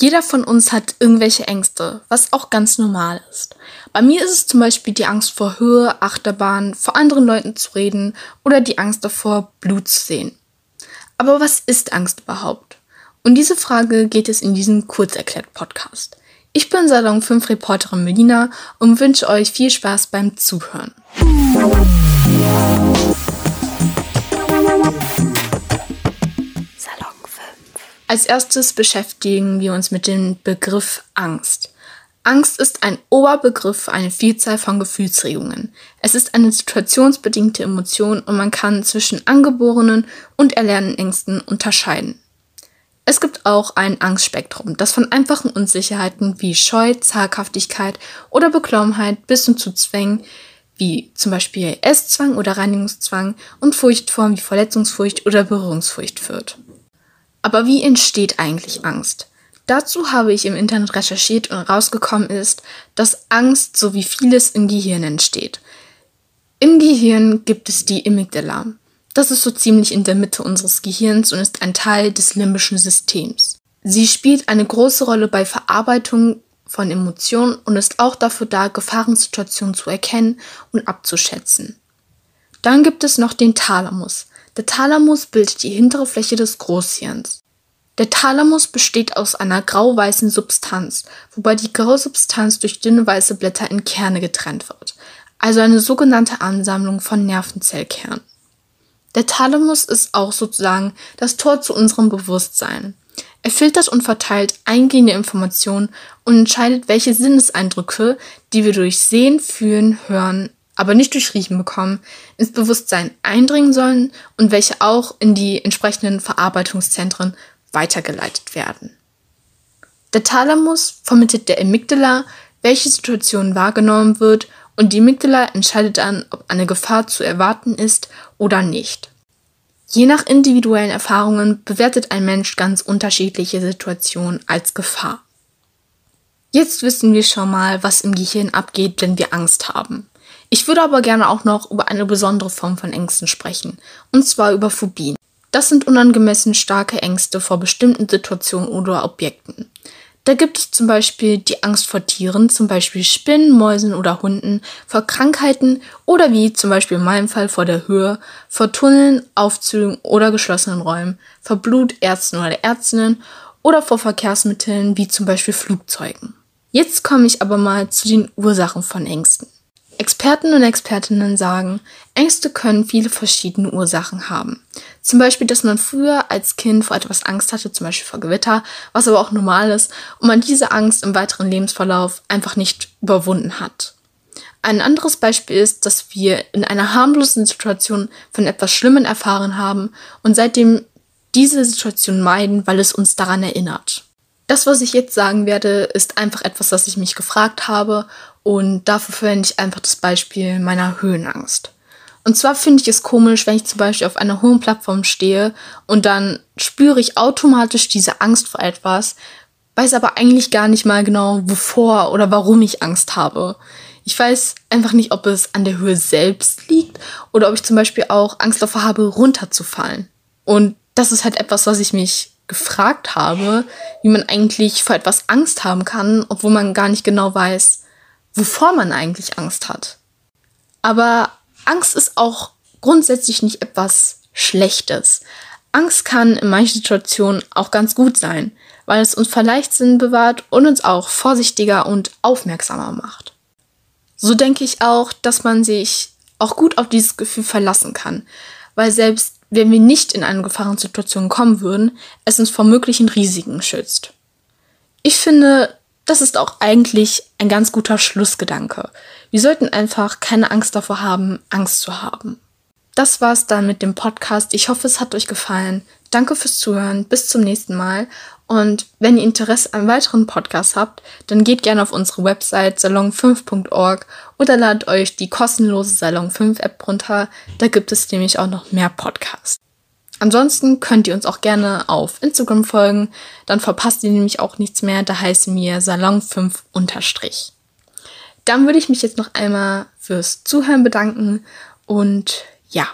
Jeder von uns hat irgendwelche Ängste, was auch ganz normal ist. Bei mir ist es zum Beispiel die Angst vor Höhe, Achterbahn, vor anderen Leuten zu reden oder die Angst davor, Blut zu sehen. Aber was ist Angst überhaupt? Und diese Frage geht es in diesem Kurzerklärt-Podcast. Ich bin Salon 5 Reporterin Melina und wünsche euch viel Spaß beim Zuhören. Als erstes beschäftigen wir uns mit dem Begriff Angst. Angst ist ein Oberbegriff für eine Vielzahl von Gefühlsregungen. Es ist eine situationsbedingte Emotion und man kann zwischen angeborenen und erlernten Ängsten unterscheiden. Es gibt auch ein Angstspektrum, das von einfachen Unsicherheiten wie Scheu, Zaghaftigkeit oder Beklommenheit bis hin zu Zwängen wie zum Beispiel Esszwang oder Reinigungszwang und Furchtformen wie Verletzungsfurcht oder Berührungsfurcht führt. Aber wie entsteht eigentlich Angst? Dazu habe ich im Internet recherchiert und rausgekommen ist, dass Angst so wie vieles im Gehirn entsteht. Im Gehirn gibt es die Amygdala. Das ist so ziemlich in der Mitte unseres Gehirns und ist ein Teil des limbischen Systems. Sie spielt eine große Rolle bei Verarbeitung von Emotionen und ist auch dafür da, Gefahrensituationen zu erkennen und abzuschätzen. Dann gibt es noch den Thalamus. Der Thalamus bildet die hintere Fläche des Großhirns. Der Thalamus besteht aus einer grau-weißen Substanz, wobei die graue Substanz durch dünne weiße Blätter in Kerne getrennt wird, also eine sogenannte Ansammlung von Nervenzellkernen. Der Thalamus ist auch sozusagen das Tor zu unserem Bewusstsein. Er filtert und verteilt eingehende Informationen und entscheidet, welche Sinneseindrücke, die wir durch Sehen, Fühlen, Hören, aber nicht durch Riechen bekommen, ins Bewusstsein eindringen sollen und welche auch in die entsprechenden Verarbeitungszentren weitergeleitet werden. Der Thalamus vermittelt der Amygdala, welche Situation wahrgenommen wird und die Amygdala entscheidet dann, ob eine Gefahr zu erwarten ist oder nicht. Je nach individuellen Erfahrungen bewertet ein Mensch ganz unterschiedliche Situationen als Gefahr. Jetzt wissen wir schon mal, was im Gehirn abgeht, wenn wir Angst haben. Ich würde aber gerne auch noch über eine besondere Form von Ängsten sprechen, und zwar über Phobien. Das sind unangemessen starke Ängste vor bestimmten Situationen oder Objekten. Da gibt es zum Beispiel die Angst vor Tieren, zum Beispiel Spinnen, Mäusen oder Hunden, vor Krankheiten oder wie zum Beispiel in meinem Fall vor der Höhe, vor Tunneln, Aufzügen oder geschlossenen Räumen, vor Blutärzten oder Ärztinnen oder vor Verkehrsmitteln wie zum Beispiel Flugzeugen. Jetzt komme ich aber mal zu den Ursachen von Ängsten. Experten und Expertinnen sagen, Ängste können viele verschiedene Ursachen haben. Zum Beispiel, dass man früher als Kind vor etwas Angst hatte, zum Beispiel vor Gewitter, was aber auch normal ist, und man diese Angst im weiteren Lebensverlauf einfach nicht überwunden hat. Ein anderes Beispiel ist, dass wir in einer harmlosen Situation von etwas Schlimmen erfahren haben und seitdem diese Situation meiden, weil es uns daran erinnert. Das, was ich jetzt sagen werde, ist einfach etwas, das ich mich gefragt habe und dafür verwende ich einfach das Beispiel meiner Höhenangst. Und zwar finde ich es komisch, wenn ich zum Beispiel auf einer hohen Plattform stehe und dann spüre ich automatisch diese Angst vor etwas, weiß aber eigentlich gar nicht mal genau, wovor oder warum ich Angst habe. Ich weiß einfach nicht, ob es an der Höhe selbst liegt oder ob ich zum Beispiel auch Angst davor habe, runterzufallen. Und das ist halt etwas, was ich mich gefragt habe, wie man eigentlich vor etwas Angst haben kann, obwohl man gar nicht genau weiß, wovor man eigentlich Angst hat. Aber Angst ist auch grundsätzlich nicht etwas Schlechtes. Angst kann in manchen Situationen auch ganz gut sein, weil es uns Verleichtsinn bewahrt und uns auch vorsichtiger und aufmerksamer macht. So denke ich auch, dass man sich auch gut auf dieses Gefühl verlassen kann, weil selbst wenn wir nicht in eine Gefahrensituation kommen würden, es uns vor möglichen Risiken schützt. Ich finde, das ist auch eigentlich ein ganz guter Schlussgedanke. Wir sollten einfach keine Angst davor haben, Angst zu haben. Das war's dann mit dem Podcast. Ich hoffe, es hat euch gefallen. Danke fürs Zuhören. Bis zum nächsten Mal. Und wenn ihr Interesse an weiteren Podcasts habt, dann geht gerne auf unsere Website salon5.org oder ladet euch die kostenlose Salon 5 App runter. Da gibt es nämlich auch noch mehr Podcasts. Ansonsten könnt ihr uns auch gerne auf Instagram folgen, dann verpasst ihr nämlich auch nichts mehr. Da heißen wir Salon5 unterstrich. Dann würde ich mich jetzt noch einmal fürs Zuhören bedanken und ja,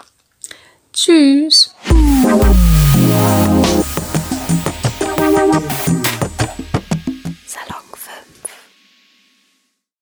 tschüss.